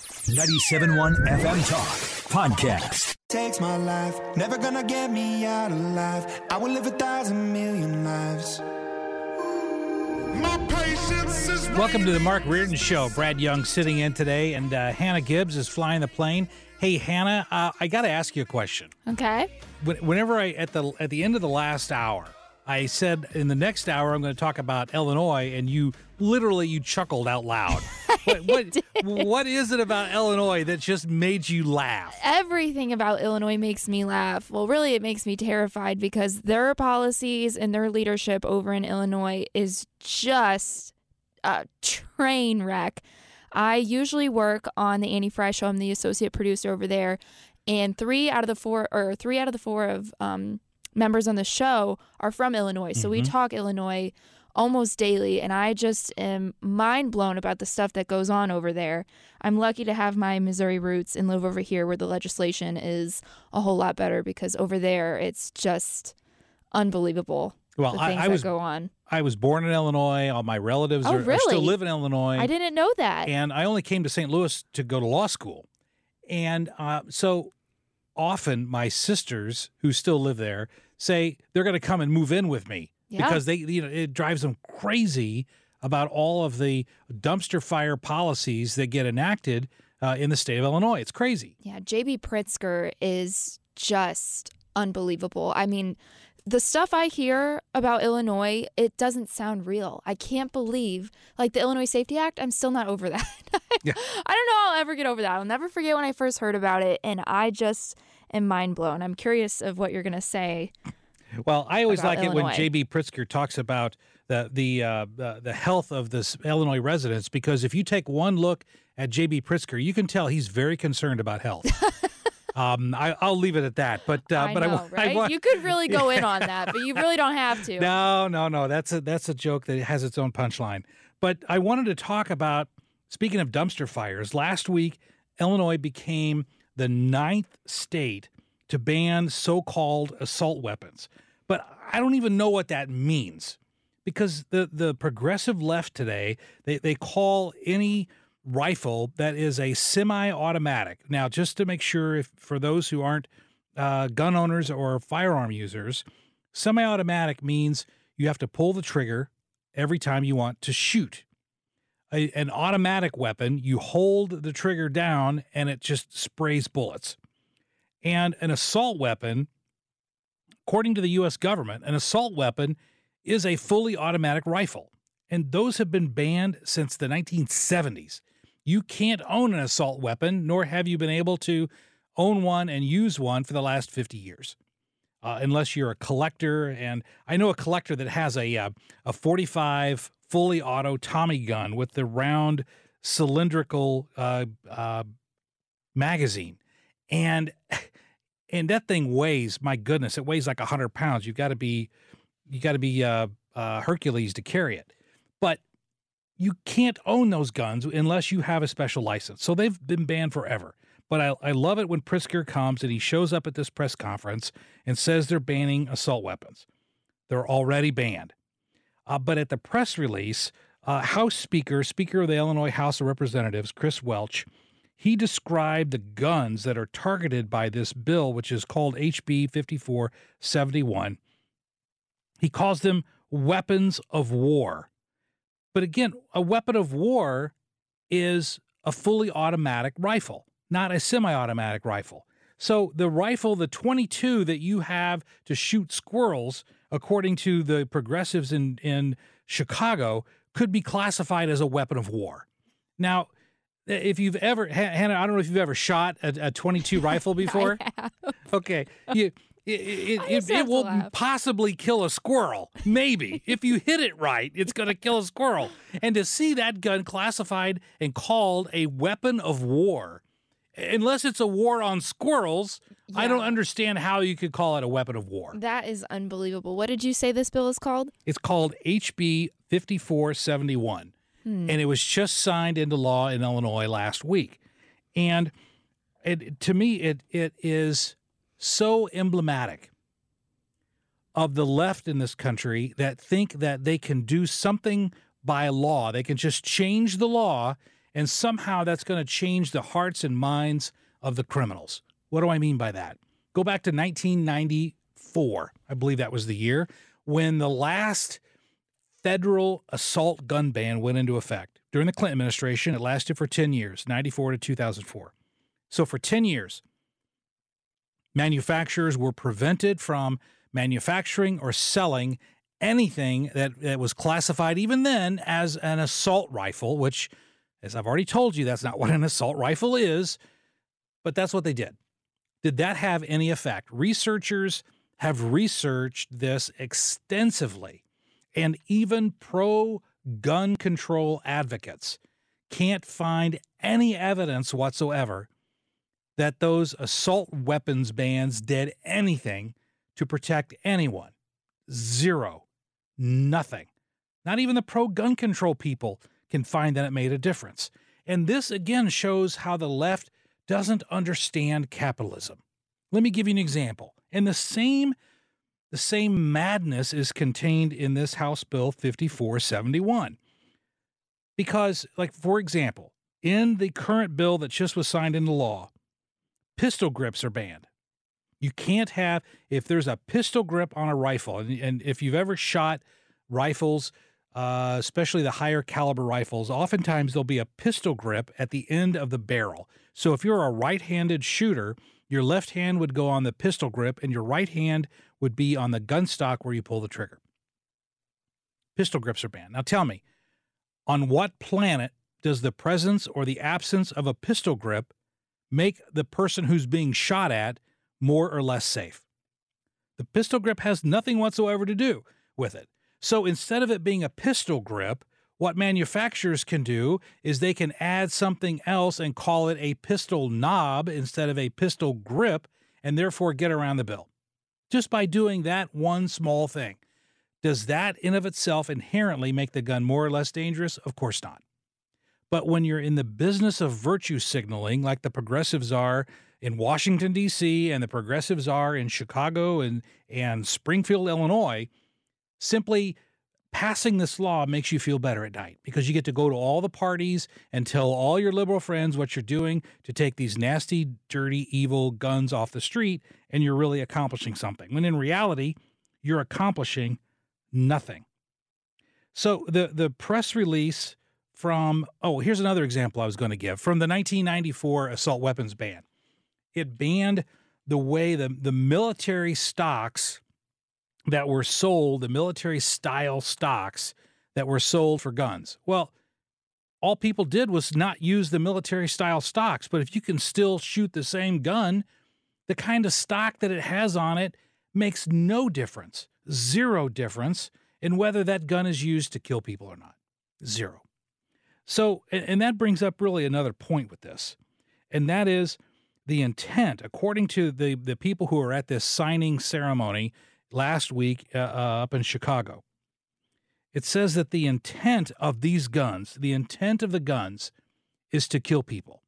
97.1 FM Talk Podcast. Takes my life, never gonna get me out alive. I will live a thousand million lives. My patience is Welcome to the Mark Reardon Show. Brad Young sitting in today, and uh, Hannah Gibbs is flying the plane. Hey, Hannah, uh, I got to ask you a question. Okay. When- Whenever I at the at the end of the last hour, I said in the next hour I'm going to talk about Illinois, and you literally you chuckled out loud. what, what, what is it about Illinois that just made you laugh? Everything about Illinois makes me laugh. Well, really, it makes me terrified because their policies and their leadership over in Illinois is just a train wreck. I usually work on the Annie Fry Show. I'm the associate producer over there, and three out of the four, or three out of the four of um, members on the show are from Illinois. So we talk Illinois almost daily, and I just am mind blown about the stuff that goes on over there. I'm lucky to have my Missouri roots and live over here where the legislation is a whole lot better because over there it's just unbelievable. Well, I- I was- go on. I was born in Illinois. All my relatives Oh, are, are still live in Illinois. I didn't know that. and I only came to St. Louis to go to law school. And uh, so often my sisters who still live there say they're going to come and move in with me Yeah. because they, you know, it drives them crazy about all of the dumpster fire policies that get enacted uh, in the state of Illinois. It's crazy. Yeah, JB Pritzker is just unbelievable. I mean, the stuff I hear about Illinois, it doesn't sound real. I can't believe, like the Illinois Safety Act, I'm still not over that. Yeah. I don't know I'll ever get over that. I'll never forget when I first heard about it, and I just am mind blown. I'm curious of what you're going to say. Well, I always like it when JB Pritzker talks about the the uh, the, the health of this Illinois residents because if you take one look at JB Pritzker, you can tell he's very concerned about health. um, I, I'll leave it at that. But uh, I but know, I, wa- I right? you could really go in on that, but you really don't have to. no, no, no. That's a that's a joke that has its own punchline. But I wanted to talk about speaking of dumpster fires. Last week, Illinois became the ninth state to ban so-called assault weapons. But I don't even know what that means because the the progressive left today they they call any rifle that is a semi-automatic. Now, just to make sure, if for those who aren't uh, gun owners or firearm users, semi-automatic means you have to pull the trigger every time you want to shoot. A, an automatic weapon, you hold the trigger down and it just sprays bullets. And an assault weapon, according to the U.S. government, an assault weapon is a fully automatic rifle. And those have been banned since the 1970s. You can't own an assault weapon, nor have you been able to own one and use one for the last 50 years. Uh, unless you're a collector, and I know a collector that has a uh, a 45 fully auto Tommy gun with the round cylindrical uh, uh, magazine, and and that thing weighs my goodness, it weighs like hundred pounds. You've got to be you got to be uh, uh, Hercules to carry it, but you can't own those guns unless you have a special license. So they've been banned forever. But I, I love it when Pritzker comes and he shows up at this press conference and says they're banning assault weapons. They're already banned. Uh, but at the press release, uh, House Speaker, Speaker of the Illinois House of Representatives, Chris Welch, he described the guns that are targeted by this bill, which is called HB 5471. He calls them weapons of war. But again, a weapon of war is a fully automatic rifle, not a semi automatic rifle. So the rifle, the 22 that you have to shoot squirrels, according to the progressives in, in Chicago, could be classified as a weapon of war. Now, if you've ever, Hannah, I don't know if you've ever shot a, a 22 rifle before. Okay, you It, it, it, it will laugh. possibly kill a squirrel. Maybe. if you hit it right, it's going to kill a squirrel. And to see that gun classified and called a weapon of war, unless it's a war on squirrels, I don't understand how you could call it a weapon of war. That is unbelievable. What did you say this bill is called? It's called HB 5471. Hmm. And it was just signed into law in Illinois last week. And it, to me, it it is so emblematic of the left in this country that think that they can do something by law. They can just change the law, and somehow that's going to change the hearts and minds of the criminals. What do I mean by that? Go back to 1994. I believe that was the year when the last federal assault gun ban went into effect. During the Clinton administration, it lasted for 10 years, 94 to 2004. So for 10 years, manufacturers were prevented from manufacturing or selling anything that, that was classified even then as an assault rifle, which, as I've already told you, that's not what an assault rifle is, but that's what they did. Did that have any effect? Researchers have researched this extensively, and even pro gun control advocates can't find any evidence whatsoever that those assault weapons bans did anything to protect anyone. Zero. Nothing. Not even the pro gun control people can find that it made a difference. And this again shows how the left doesn't understand capitalism. Let me give you an example. And the same the same madness is contained in this House Bill 5471. Because like for example, in the current bill that just was signed into law, pistol grips are banned. You can't have if there's a pistol grip on a rifle, and, and if you've ever shot rifles, uh, especially the higher caliber rifles, oftentimes there'll be a pistol grip at the end of the barrel. So if you're a right-handed shooter, your left hand would go on the pistol grip, and your right hand would be on the gun stock where you pull the trigger. Pistol grips are banned. Now tell me, on what planet does the presence or the absence of a pistol grip make the person who's being shot at more or less safe? The pistol grip has nothing whatsoever to do with it. So instead of it being a pistol grip, what manufacturers can do is they can add something else and call it a pistol knob instead of a pistol grip and therefore get around the bill. Just by doing that one small thing. Does that in of itself inherently make the gun more or less dangerous? Of course not. But when you're in the business of virtue signaling, like the progressives are in Washington, D.C., and the progressives are in Chicago and, and Springfield, Illinois, simply passing this law makes you feel better at night because you get to go to all the parties and tell all your liberal friends what you're doing to take these nasty, dirty, evil guns off the street, and you're really accomplishing something. When in reality, you're accomplishing nothing. So the the press release from oh here's another example I was going to give from the 1994 assault weapons ban. It banned the way the the military stocks that were sold, the military style stocks that were sold for guns. Well, all people did was not use the military style stocks, but if you can still shoot the same gun, the kind of stock that it has on it makes no difference, zero difference in whether that gun is used to kill people or not. Zero. So, and, that brings up really another point with this, and that is the intent, according to the, the people who are at this signing ceremony last week uh, uh, up in Chicago. It says that the intent of these guns, the intent of the guns, is to kill people.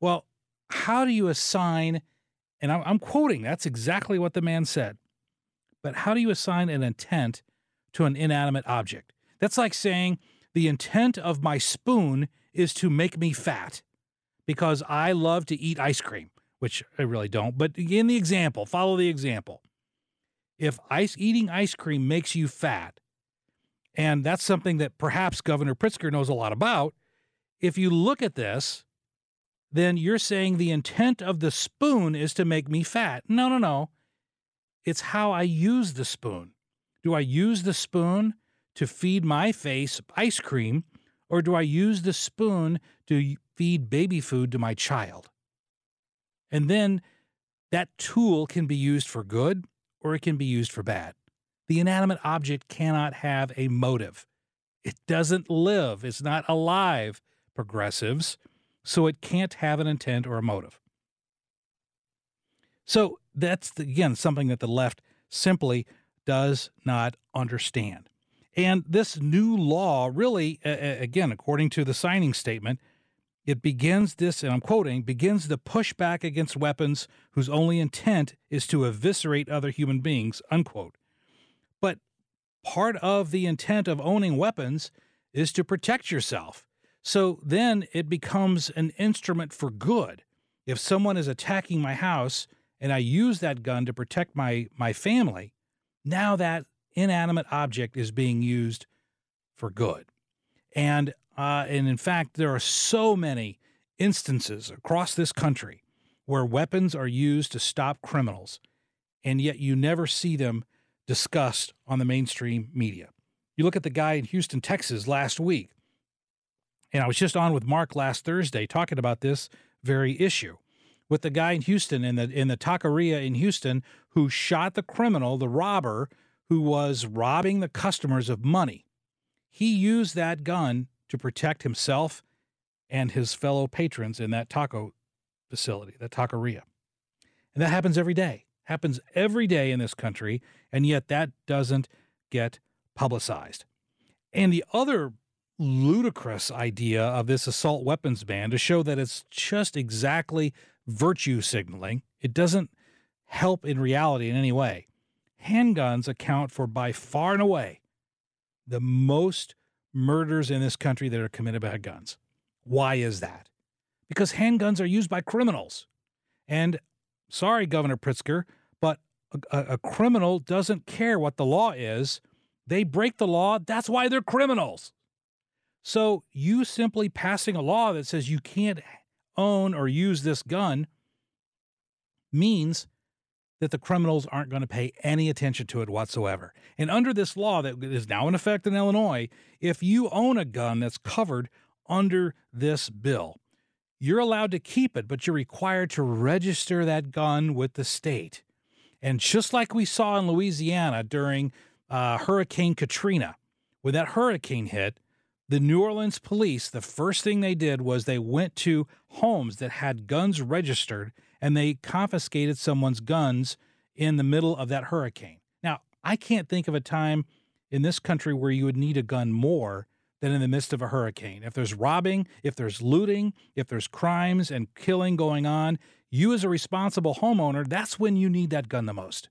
Well, how do you assign, and I'm, I'm quoting, that's exactly what the man said, but how do you assign an intent to an inanimate object? That's like saying the intent of my spoon is to make me fat because I love to eat ice cream, which I really don't. But in the example, follow the example. If ice eating ice cream makes you fat, and that's something that perhaps Governor Pritzker knows a lot about, if you look at this, then you're saying the intent of the spoon is to make me fat. No, no, no. It's how I use the spoon. Do I use the spoon to feed my face ice cream, or do I use the spoon to feed baby food to my child? And then that tool can be used for good or it can be used for bad. The inanimate object cannot have a motive. It doesn't live, it's not alive, progressives, so it can't have an intent or a motive. So that's, again, something that the left simply does not understand. And this new law really, uh, again, according to the signing statement, it begins this, and I'm quoting, begins the pushback against weapons whose only intent is to eviscerate other human beings, unquote. But part of the intent of owning weapons is to protect yourself. So then it becomes an instrument for good. If someone is attacking my house and I use that gun to protect my, my family, now that inanimate object is being used for good. And uh, and in fact, there are so many instances across this country where weapons are used to stop criminals, and yet you never see them discussed on the mainstream media. You look at the guy in Houston, Texas last week, and I was just on with Mark last Thursday talking about this very issue with the guy in Houston in the in the taqueria in Houston who shot the criminal, the robber who was robbing the customers of money. He used that gun to protect himself and his fellow patrons in that taco facility, that taqueria. And that happens every day, happens every day in this country, and yet that doesn't get publicized. And the other ludicrous idea of this assault weapons ban to show that it's just exactly virtue signaling, it doesn't help in reality in any way. Handguns account for by far and away the most murders in this country that are committed by guns. Why is that? Because handguns are used by criminals. And sorry, Governor Pritzker, but a, a, criminal doesn't care what the law is. They break the law. That's why they're criminals. So you simply passing a law that says you can't own or use this gun means that the criminals aren't going to pay any attention to it whatsoever. And under this law that is now in effect in Illinois, if you own a gun that's covered under this bill, you're allowed to keep it, but you're required to register that gun with the state. And just like we saw in Louisiana during uh, Hurricane Katrina, when that hurricane hit, the New Orleans police, the first thing they did was they went to homes that had guns registered and they confiscated someone's guns in the middle of that hurricane. Now, I can't think of a time in this country where you would need a gun more than in the midst of a hurricane. If there's robbing, if there's looting, if there's crimes and killing going on, you as a responsible homeowner, that's when you need that gun the most.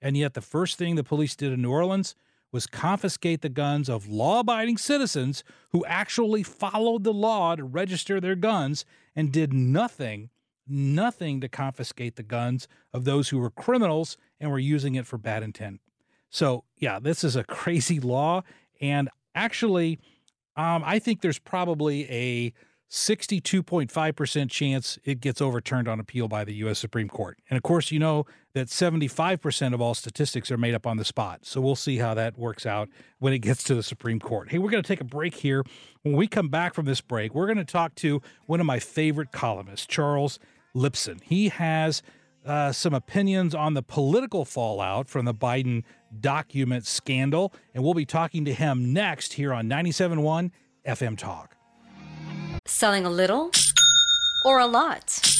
And yet, the first thing the police did in New Orleans was confiscate the guns of law abiding citizens who actually followed the law to register their guns and did nothing nothing to confiscate the guns of those who were criminals and were using it for bad intent. So, yeah, this is a crazy law. And actually, um, I think there's probably a 62.5% chance it gets overturned on appeal by the U.S. Supreme Court. And of course, you know that 75% of all statistics are made up on the spot. So we'll see how that works out when it gets to the Supreme Court. Hey, we're going to take a break here. When we come back from this break, we're going to talk to one of my favorite columnists, Charles Lipson. He has uh, some opinions on the political fallout from the Biden document scandal, and we'll be talking to him next here on 97.1 FM Talk. Selling a little or a lot?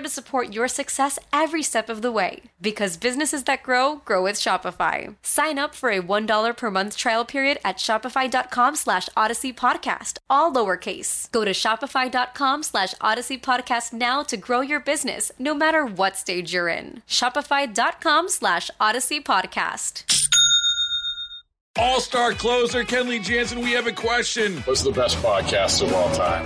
there to support your success every step of the way. Because businesses that grow grow with Shopify. Sign up for a $1 per month trial period at Shopify.com slash Odyssey Podcast, all lowercase. Go to Shopify.com slash Odyssey Podcast now to grow your business, no matter what stage you're in. Shopify.com slash Odyssey Podcast. All star closer Kenley Jansen, we have a question. What's the best podcast of all time?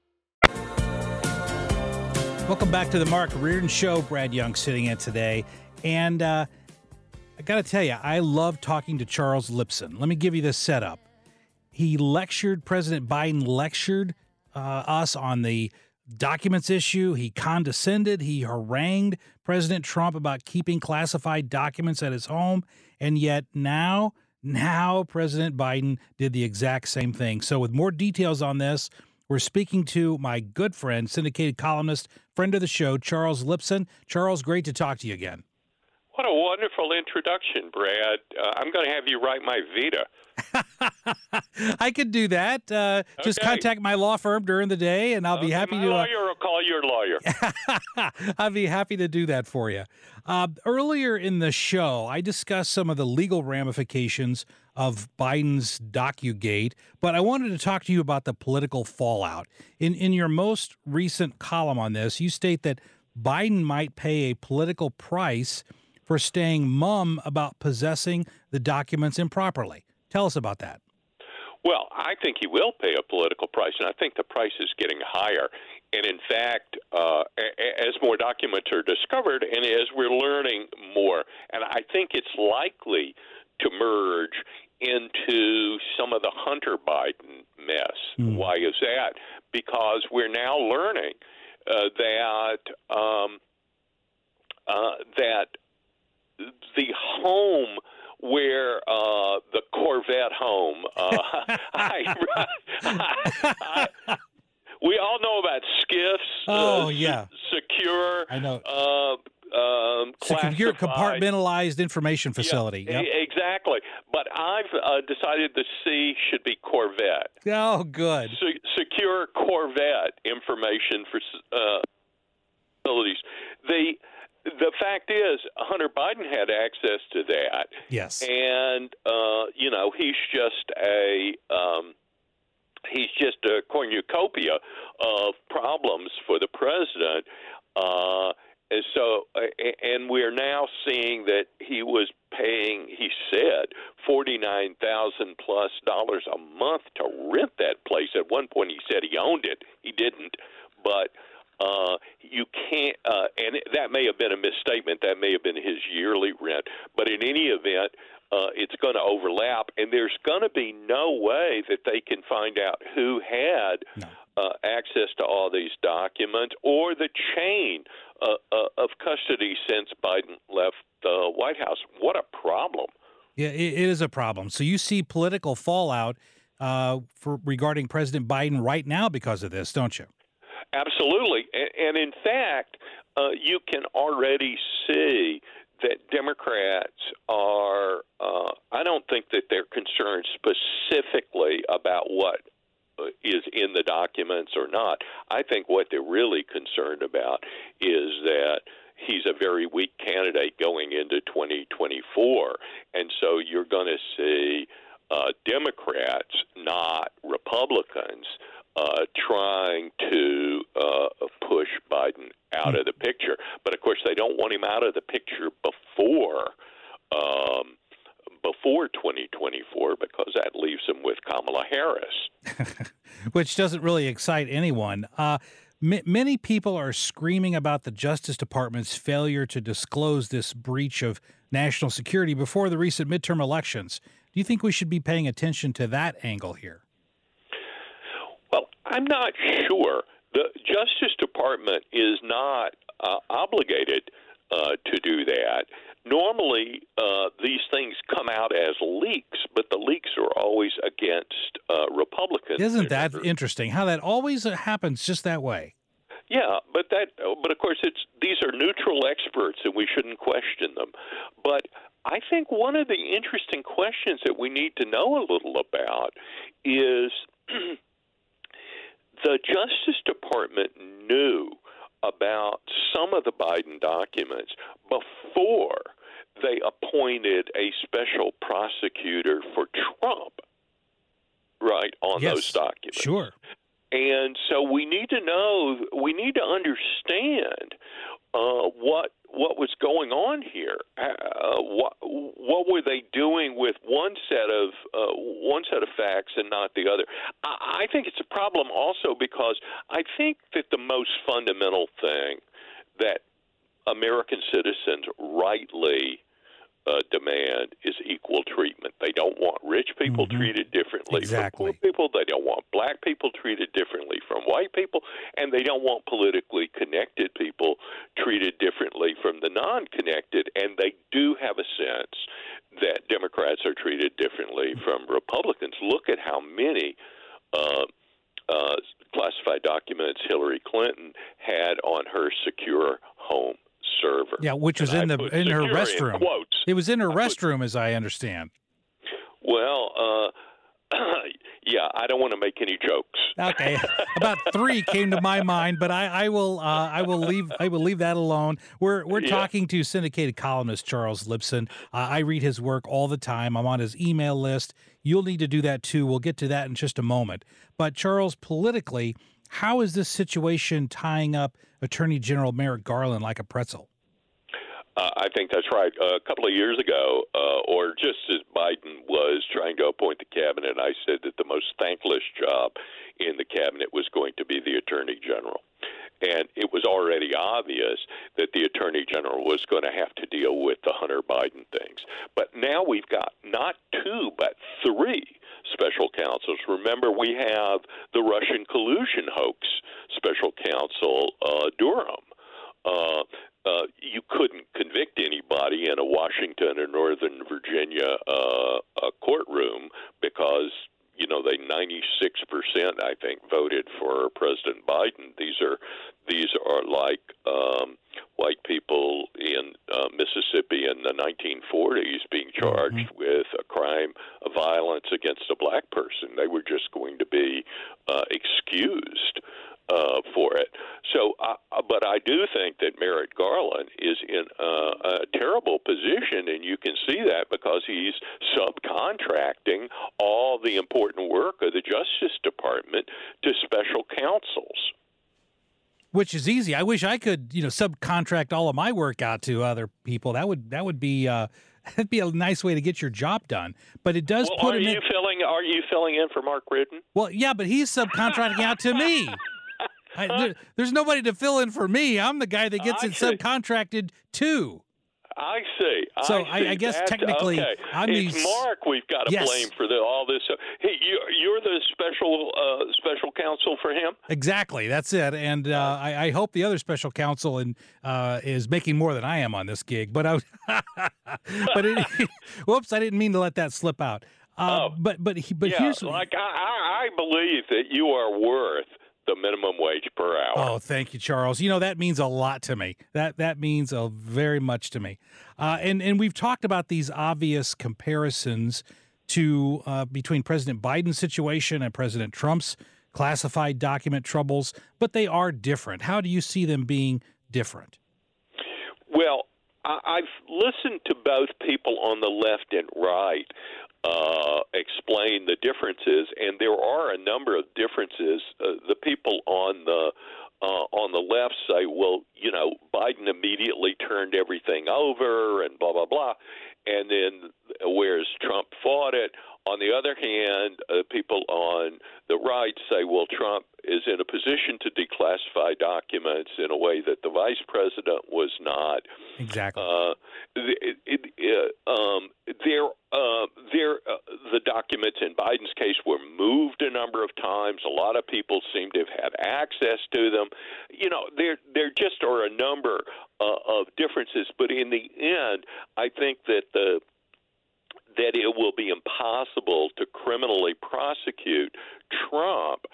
Welcome back to the Mark Reardon Show. Brad Young sitting in today. And uh, I got to tell you, I love talking to Charles Lipson. Let me give you the setup. He lectured, President Biden lectured uh, us on the documents issue. He condescended, he harangued President Trump about keeping classified documents at his home. And yet now, now President Biden did the exact same thing. So, with more details on this, we're speaking to my good friend, syndicated columnist, friend of the show, Charles Lipson. Charles, great to talk to you again. What a wonderful introduction, Brad. Uh, I'm going to have you write my Vita. I could do that. Uh, Just contact my law firm during the day, and I'll be happy my to. Uh, lawyer will call your lawyer. I'll be happy to do that for you. Uh, earlier in the show, I discussed some of the legal ramifications of Biden's DocuGate, but I wanted to talk to you about the political fallout. In in your most recent column on this, you state that Biden might pay a political price for staying mum about possessing the documents improperly. Tell us about that. Well, I think he will pay a political price, and I think the price is getting higher. And in fact, uh, as more documents are discovered and as we're learning more, and I think it's likely to merge into some of the Hunter Biden mess. Why is that? Because we're now learning uh, that um, uh, that the home where uh, the Corvette home. Uh, I, I, we all know about SCIFs. Oh, uh, yeah. secure. I know. Um, Secure classified. compartmentalized information facility. Yeah, Yep. exactly. But I've uh, decided the C should be Corvette. Oh, good. Se- secure Corvette information for uh, facilities. The the fact is, Hunter Biden had access to that. Yes. and uh, you know he's just a um, he's just a cornucopia of problems for the president. Uh, and so, and we're now seeing that he was paying, he said, forty nine thousand plus dollars a month to rent that place. At one point, he said he owned it. He didn't, but uh, you can't, uh, and that may have been a misstatement. That may have been his yearly rent. But in any event, uh, it's going to overlap, and there's going to be no way that they can find out who had uh, access to all these documents or the chain uh, uh, of custody since Biden left the White House. What a problem! Yeah, it, it is a problem. So you see political fallout uh, for regarding President Biden right now because of this, don't you? Absolutely, and, and in fact, uh, you can already see that Democrats are. Uh, I don't think that they're concerned specifically about what is in the documents or not. I think what they're really concerned about is that he's a very weak candidate going into 2024, and so you're going to see uh, Democrats, not Republicans, uh, trying to uh, push Biden out of the picture. But of course, they don't want him out of the picture before. Um, before 2024, because that leaves him with Kamala Harris. Which doesn't really excite anyone. Uh, m- many people are screaming about the Justice Department's failure to disclose this breach of national security before the recent midterm elections. Do you think we should be paying attention to that angle here? Well, I'm not sure. The Justice Department is not uh, obligated uh, to do that. Normally uh, these things come out as leaks, but the leaks are always against uh, Republicans. Isn't that interesting? How that always happens just that way. Yeah, but that, but of course, it's these are neutral experts, and we shouldn't question them. But I think one of the interesting questions that we need to know a little about is the Justice Department knew about some of the Biden documents before they appointed a special prosecutor for Trump, right, on yes, those documents. Sure. And so we need to know, we need to understand uh, what what was going on here. Uh, what what were they doing with one set of uh, one set of facts and not the other? I, I think it's a problem also because I think that the most fundamental thing that American citizens rightly uh, demand is equal treatment. They don't want rich people Mhm. treated differently Exactly. from poor people. They don't want black people treated differently from white people, and they don't want politically connected people treated differently from the non-connected. And they do have a sense that Democrats are treated differently from Republicans. Look at how many. Uh, uh, classified documents Hillary Clinton had on her secure home server. Yeah, which was in I the in her restroom. quotes. It was in her restroom, as I understand. Well, uh, yeah, I don't want to make any jokes. Okay, about three came to my mind, but I, I will uh, I will leave I will leave that alone. We're we're Yeah. talking to syndicated columnist Charles Lipson. Uh, I read his work all the time. I'm on his email list. You'll need to do that too. We'll get to that in just a moment. But Charles, politically, how is this situation tying up Attorney General Merrick Garland like a pretzel? Uh, I think that's right. Uh, a couple of years ago, uh, or just as Biden was trying to appoint the cabinet, I said that the most thankless job in the cabinet was going to be the attorney general. And it was already obvious that the attorney general was going to have to deal with the Hunter Biden things. But now we've got not two, but three special counsels. Remember, we have the Russian collusion hoax special counsel, uh, Durham. Uh, uh, you couldn't convict anybody in a Washington or Northern Virginia uh, courtroom because you know they 96 percent I think voted for President Biden. These are these are like um, white people in uh, Mississippi in the 1940s being charged with a crime of violence against a black person. They were just going to be uh, excused uh, for it. So, uh, but I do think that Merrick Garland is in uh, a terrible position, and you can see that because he's subcontracting all the important work of the Justice Department to special counsels. Which is easy. I wish I could, you know, subcontract all of my work out to other people. That would that would be uh, that'd be a nice way to get your job done. But it does Well, put are you in. filling? Are you filling in for Mark Reardon? Well, yeah, but he's subcontracting out to me. I, there- there's nobody to fill in for me. I'm the guy that gets I it see. subcontracted to. I see. So I, see. I guess That's- technically, okay. I'm it's the- Mark we've got to Yes. blame for the, all this. Hey, you, you're the special uh, special counsel for him. Exactly, that's it. And uh, I, I hope the other special counsel and uh, is making more than I am on this gig. But I, but it, whoops, I didn't mean to let that slip out. Uh, But but he, but yeah, here's like I, I believe that you are worth the minimum wage per hour. Oh, thank you, Charles. You know that means a lot to me. That that means a very much to me. Uh, and and we've talked about these obvious comparisons to uh, between President Biden's situation and President Trump's classified document troubles, but they are different. How do you see them being different? Well, I, I've listened to both people on the left and right uh, explain the differences, and there are a number of differences. Uh, the people on the uh, on the left say, well, you know, Biden immediately turned everything over and blah blah blah, and then whereas Trump fought it. On the other hand, uh, people on the right say, well, Trump is in a position to declassify documents in a way that the vice president was not. Exactly. Uh, it, it, uh, um, there, uh, there, uh, the documents in Biden's case were moved a number of times. A lot of people seem to have had access to them. You know, there, there just are a number uh, of differences. But in the end, I think that the that it will be impossible to criminally prosecute Trump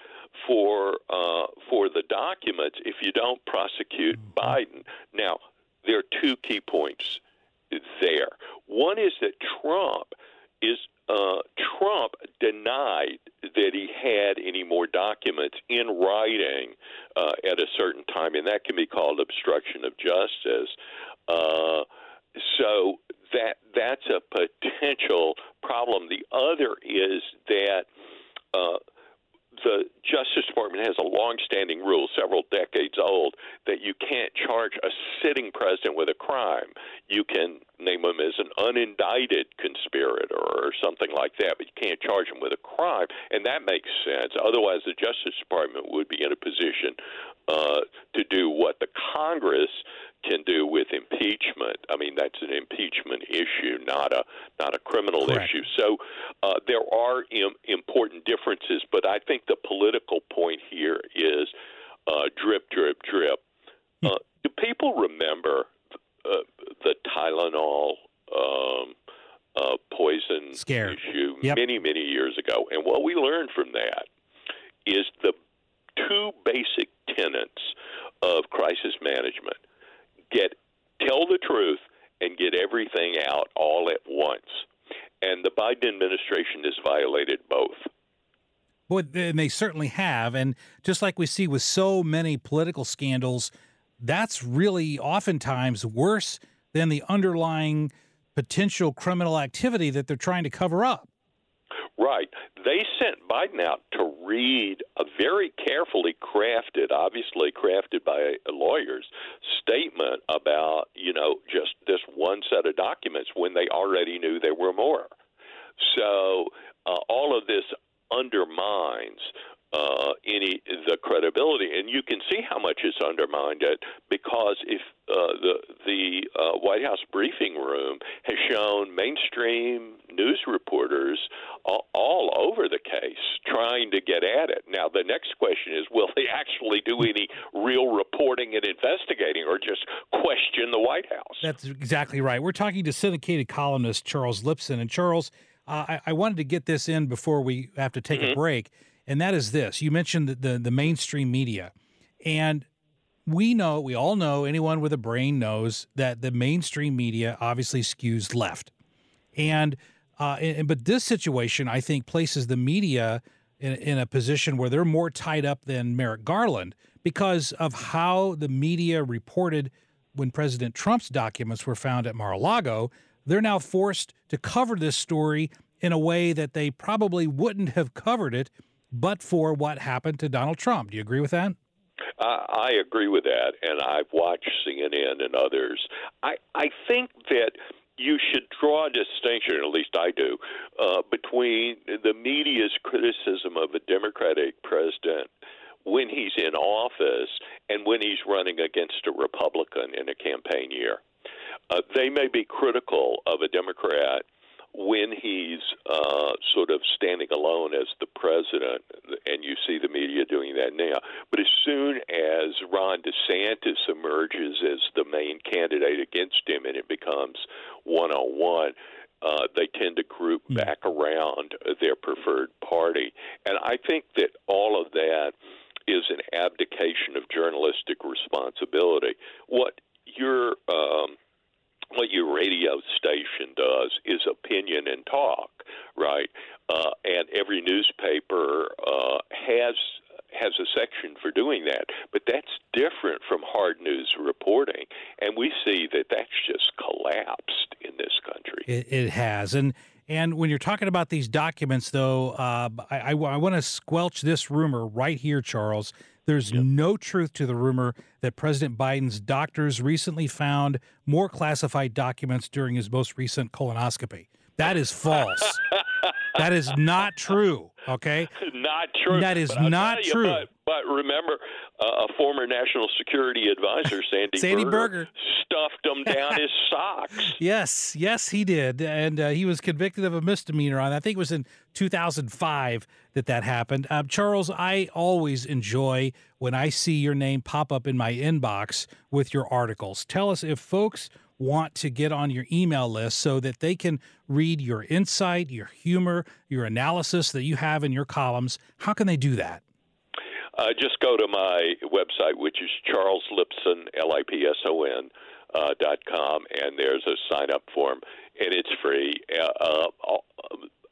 for uh, for the documents if you don't prosecute Biden. Now, there are two key points there. One is that Trump is uh, Trump denied that he had any more documents in writing uh, at a certain time, and that can be called obstruction of justice. Uh, so that that's a potential problem. The other is that uh, the Justice Department has a long-standing rule, several decades old, that you can't charge a sitting president with a crime. You can name him as an unindicted conspirator or something like that, but you can't charge him with a crime, and that makes sense. Otherwise, the Justice Department would be in a position uh, to do what the Congress can do with impeachment. I mean, that's an impeachment issue, not a not a criminal Correct. issue. So uh, there are Im- important differences, but I think the political point here is uh, drip, drip, drip. Uh, do people remember uh, the Tylenol um, uh, poison Scare. issue Yep. many, many years ago? And what we learned from that is the two basic tenets of crisis management get tell the truth and get everything out all at once. And the Biden administration has violated both. Well, and they certainly have. And just like we see with so many political scandals, that's really oftentimes worse than the underlying potential criminal activity that they're trying to cover up. Right. They sent Biden out to read a very carefully crafted, obviously crafted by lawyers, statement about, you know, just this one set of documents when they already knew there were more. So uh, all of this undermines uh, any the credibility, and you can see how much it's undermined it because if uh, the the uh, White House briefing room has shown mainstream news reporters all, all over the case trying to get at it. Now the next question is, will they actually do any real reporting and investigating, or just question the White House? That's exactly right. We're talking to syndicated columnist Charles Lipson. And Charles, uh, I, I wanted to get this in before we have to take a break. And that is this you mentioned the, the, the mainstream media. And we know, we all know, anyone with a brain knows that the mainstream media obviously skews left. And, uh, and but this situation, I think, places the media in, in a position where they're more tied up than Merrick Garland because of how the media reported when President Trump's documents were found at Mar-a-Lago. They're now forced to cover this story in a way that they probably wouldn't have covered it but for what happened to Donald Trump. Do you agree with that? I, I agree with that, and I've watched CNN and others. I I think that you should draw a distinction, at least I do, uh, between the media's criticism of a Democratic president when he's in office and when he's running against a Republican in a campaign year. Uh, they may be critical of a Democrat when he's uh, sort of standing alone as the president, and you see the media doing that now. But as soon as Ron DeSantis emerges as the main candidate against him and it becomes one on one, uh, they tend to group back around their preferred party. And I think that all of that is an abdication of journalistic responsibility. What your um, what your radio station does is opinion and talk, right? Uh, and every newspaper uh, has has a section for doing that, but that's different from hard news reporting, and we see that that's just collapsed in this country. It, it has, and and when you're talking about these documents, though, uh, I, I, I want to squelch this rumor right here, Charles. There's no truth to the rumor that President Biden's doctors recently found more classified documents during his most recent colonoscopy. That is false. that is not true. Okay, not true. That is not you, true. But, but remember, uh, a former national security advisor, Sandy, Sandy Berger, Berger. stuffed him down his socks. Yes, yes, he did, and uh, he was convicted of a misdemeanor on. I think it was in 2005 that that happened. Uh, Charles, I always enjoy when I see your name pop up in my inbox with your articles. Tell us if folks want to get on your email list so that they can read your insight, your humor, your analysis that you have in your columns. How can they do that? Uh, just go to my website, which is Charles Lipson, L I P S O N. Uh, dot com and there's a sign up form and it's free. Uh, uh,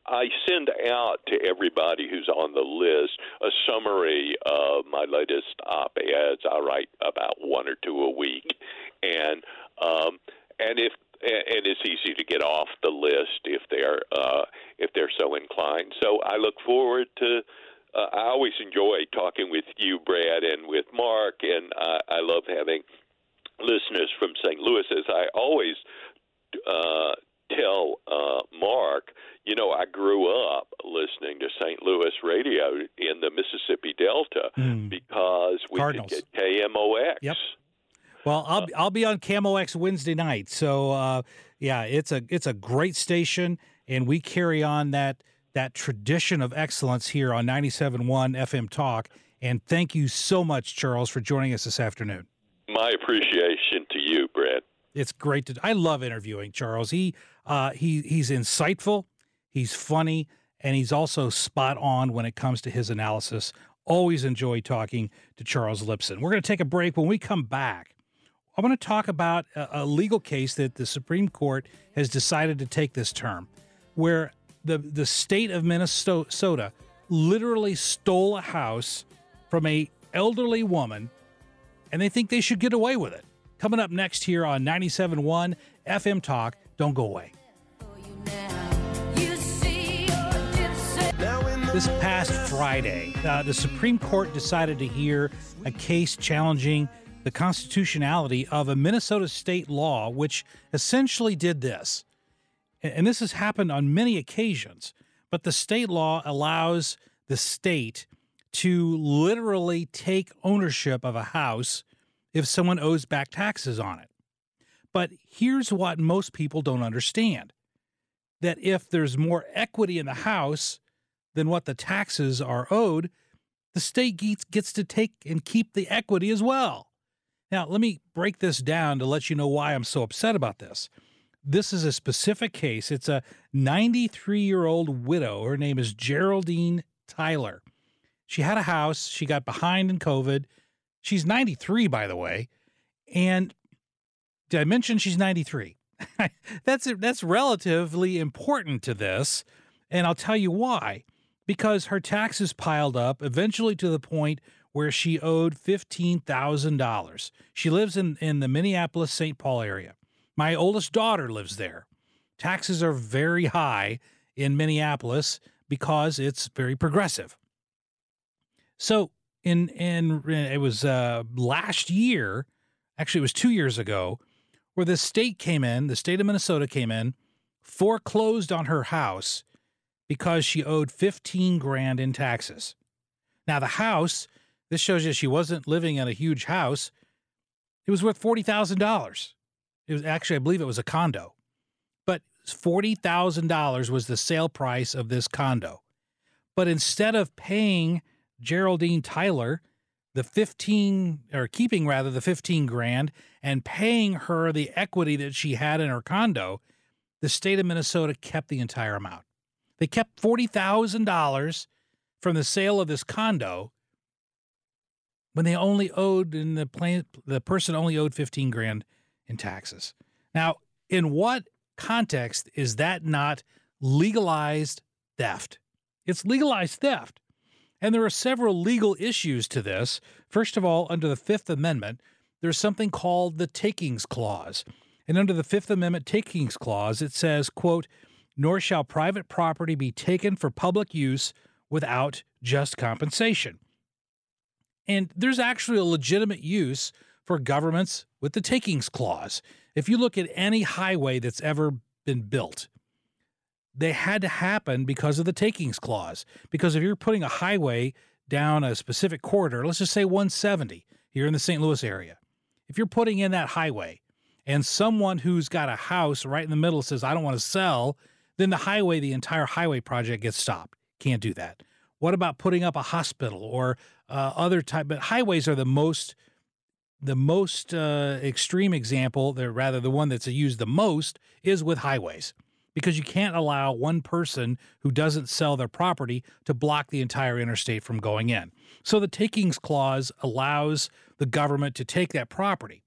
I send out to everybody who's on the list a summary of my latest op eds. I write about one or two a week, and um, and if and it's easy to get off the list if they're uh, if they're so inclined. So I look forward to. Uh, I always enjoy talking with you, Brad, and with Mark, and I, I love having listeners from St. Louis. As I always uh, tell uh, Mark, you know, I grew up listening to St. Louis radio in the Mississippi Delta because we. Cardinals. could get KMOX. Yep. Well, I'll I'll be on KMOX Wednesday night. So uh, yeah, it's a it's a great station, and we carry on that that tradition of excellence here on 97.1 FM Talk. And thank you so much, Charles, for joining us this afternoon. My appreciation to you, Brad. It's great to. I love interviewing Charles. He uh, he he's insightful, he's funny, and he's also spot on when it comes to his analysis. Always enjoy talking to Charles Lipson. We're going to take a break. When we come back, I want to talk about a, a legal case that the Supreme Court has decided to take this term, where the the state of Minnesota literally stole a house from a elderly woman, and they think they should get away with it. Coming up next here on 97.1 FM Talk. Don't go away. This past Friday, uh, the Supreme Court decided to hear a case challenging the constitutionality of a Minnesota state law, which essentially did this. And and this has happened on many occasions, but the state law allows the state to literally take ownership of a house if someone owes back taxes on it. But here's what most people don't understand that if there's more equity in the house than what the taxes are owed, the state gets, to take and keep the equity as well. Now, let me break this down to let you know why I'm so upset about this. This is a specific case. It's a 93 year old widow. Her name is Geraldine Tyler. She had a house. She got behind in COVID. She's 93, by the way. And did I mention she's 93? that's that's relatively important to this, and I'll tell you why. Because her taxes piled up eventually to the point where she owed fifteen thousand dollars. She lives in in the Minneapolis St. Paul area. My oldest daughter lives there. Taxes are very high in Minneapolis because it's very progressive. So in in it was uh, last year, actually it was two years ago, where the state came in, the state of Minnesota came in, foreclosed on her house because she owed 15 grand in taxes. Now the house, this shows you she wasn't living in a huge house. It was worth $40,000. It was actually I believe it was a condo. But $40,000 was the sale price of this condo. But instead of paying Geraldine Tyler the 15 or keeping rather the 15 grand and paying her the equity that she had in her condo, the state of Minnesota kept the entire amount. They kept $40,000 from the sale of this condo when they only owed and the plan, the person only owed 15 grand in taxes. Now, in what context is that not legalized theft? It's legalized theft. And there are several legal issues to this. First of all, under the Fifth Amendment, there's something called the Takings Clause. And under the Fifth Amendment Takings Clause, it says, quote, nor shall private property be taken for public use without just compensation. And there's actually a legitimate use for governments with the Takings Clause. If you look at any highway that's ever been built, they had to happen because of the takings clause. Because if you're putting a highway down a specific corridor, let's just say 170 here in the St. Louis area, if you're putting in that highway and someone who's got a house right in the middle says, I don't want to sell, then the highway, the entire highway project gets stopped. Can't do that. What about putting up a hospital or uh, other type? But highways are the most the most uh, extreme example, the, rather the one that's used the most, is with highways because you can't allow one person who doesn't sell their property to block the entire interstate from going in. So the takings clause allows the government to take that property,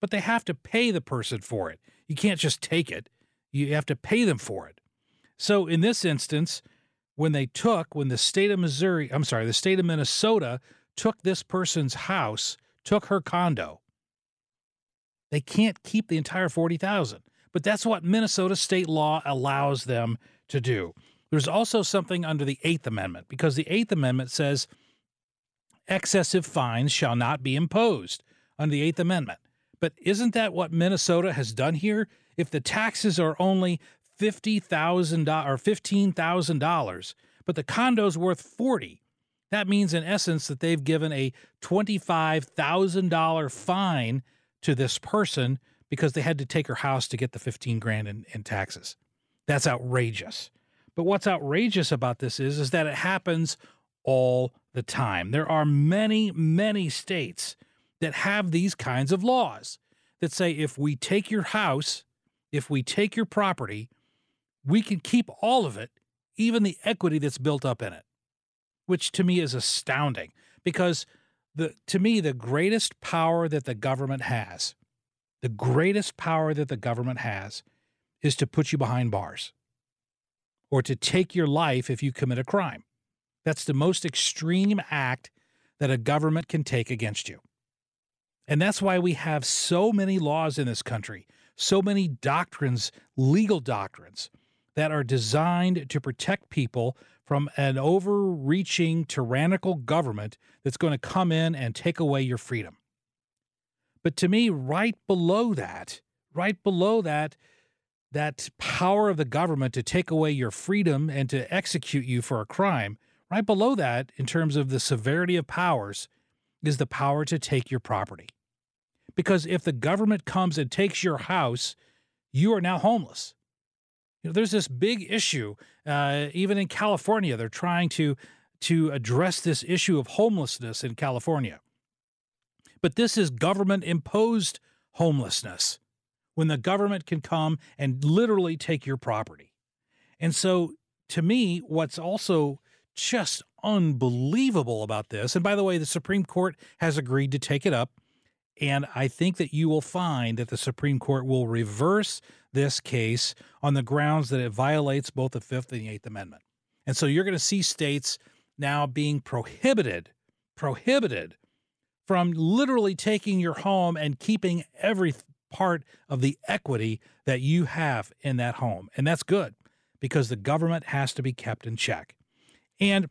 but they have to pay the person for it. You can't just take it, you have to pay them for it. So in this instance, when they took, when the state of Missouri, I'm sorry, the state of Minnesota took this person's house took her condo. They can't keep the entire 40,000, but that's what Minnesota state law allows them to do. There's also something under the 8th Amendment because the 8th Amendment says excessive fines shall not be imposed under the 8th Amendment. But isn't that what Minnesota has done here? If the taxes are only $50,000 or $15,000, but the condo's worth 40, that means, in essence, that they've given a $25,000 fine to this person because they had to take her house to get the 15 grand in, in taxes. That's outrageous. But what's outrageous about this is, is that it happens all the time. There are many, many states that have these kinds of laws that say if we take your house, if we take your property, we can keep all of it, even the equity that's built up in it which to me is astounding because the to me the greatest power that the government has, the greatest power that the government has is to put you behind bars or to take your life if you commit a crime. That's the most extreme act that a government can take against you. And that's why we have so many laws in this country, so many doctrines, legal doctrines, that are designed to protect people from an overreaching tyrannical government that's going to come in and take away your freedom. But to me, right below that, right below that, that power of the government to take away your freedom and to execute you for a crime, right below that, in terms of the severity of powers, is the power to take your property. Because if the government comes and takes your house, you are now homeless. You know, there's this big issue, uh, even in California. They're trying to to address this issue of homelessness in California. But this is government imposed homelessness when the government can come and literally take your property. And so, to me, what's also just unbelievable about this, and by the way, the Supreme Court has agreed to take it up. And I think that you will find that the Supreme Court will reverse this case on the grounds that it violates both the Fifth and the Eighth Amendment. And so you're going to see states now being prohibited, prohibited from literally taking your home and keeping every part of the equity that you have in that home. And that's good because the government has to be kept in check. And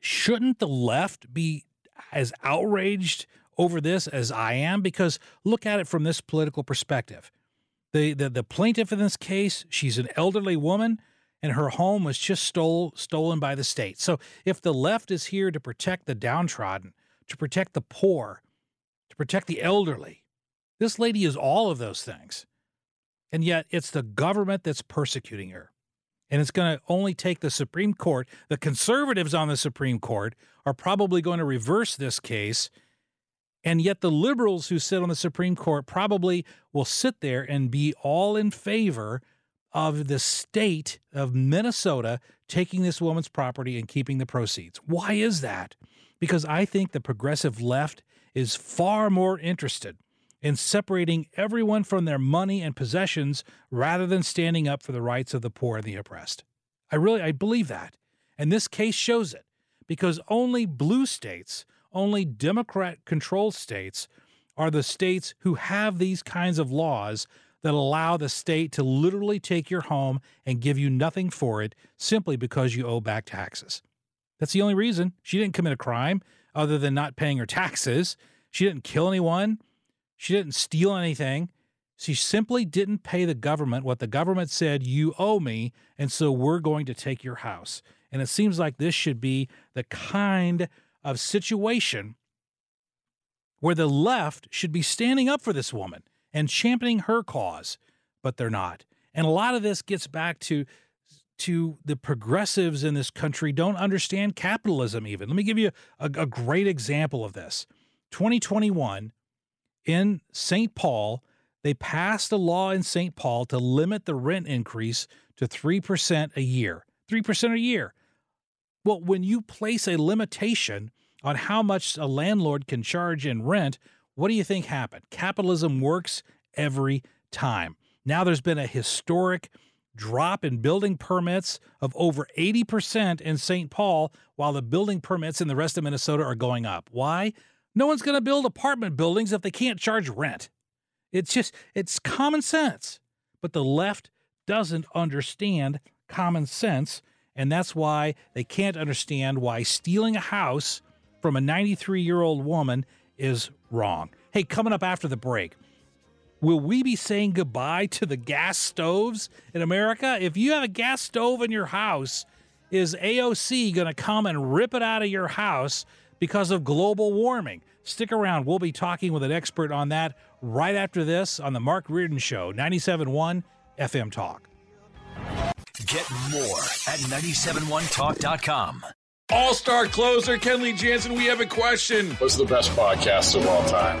shouldn't the left be as outraged over this as I am? Because look at it from this political perspective. The, the, the plaintiff in this case, she's an elderly woman and her home was just stole, stolen by the state. So if the left is here to protect the downtrodden, to protect the poor, to protect the elderly, this lady is all of those things. And yet it's the government that's persecuting her. And it's going to only take the Supreme Court. The conservatives on the Supreme Court are probably going to reverse this case and yet, the liberals who sit on the Supreme Court probably will sit there and be all in favor of the state of Minnesota taking this woman's property and keeping the proceeds. Why is that? Because I think the progressive left is far more interested in separating everyone from their money and possessions rather than standing up for the rights of the poor and the oppressed. I really I believe that. And this case shows it because only blue states only Democrat controlled states are the states who have these kinds of laws that allow the state to literally take your home and give you nothing for it simply because you owe back taxes. That's the only reason. She didn't commit a crime other than not paying her taxes. She didn't kill anyone. She didn't steal anything. She simply didn't pay the government what the government said you owe me, and so we're going to take your house. And it seems like this should be the kind of situation where the left should be standing up for this woman and championing her cause, but they're not. And a lot of this gets back to to the progressives in this country don't understand capitalism even. Let me give you a, a great example of this. 2021 in St. Paul, they passed a law in St. Paul to limit the rent increase to 3% a year. 3% a year. Well, when you place a limitation on how much a landlord can charge in rent, what do you think happened? Capitalism works every time. Now there's been a historic drop in building permits of over 80% in St. Paul, while the building permits in the rest of Minnesota are going up. Why? No one's going to build apartment buildings if they can't charge rent. It's just, it's common sense. But the left doesn't understand common sense. And that's why they can't understand why stealing a house from a 93 year old woman is wrong. Hey, coming up after the break, will we be saying goodbye to the gas stoves in America? If you have a gas stove in your house, is AOC going to come and rip it out of your house because of global warming? Stick around. We'll be talking with an expert on that right after this on The Mark Reardon Show, 97.1 FM Talk. Get more at 971talk.com. All star closer Kenley Jansen, we have a question. What's the best podcast of all time?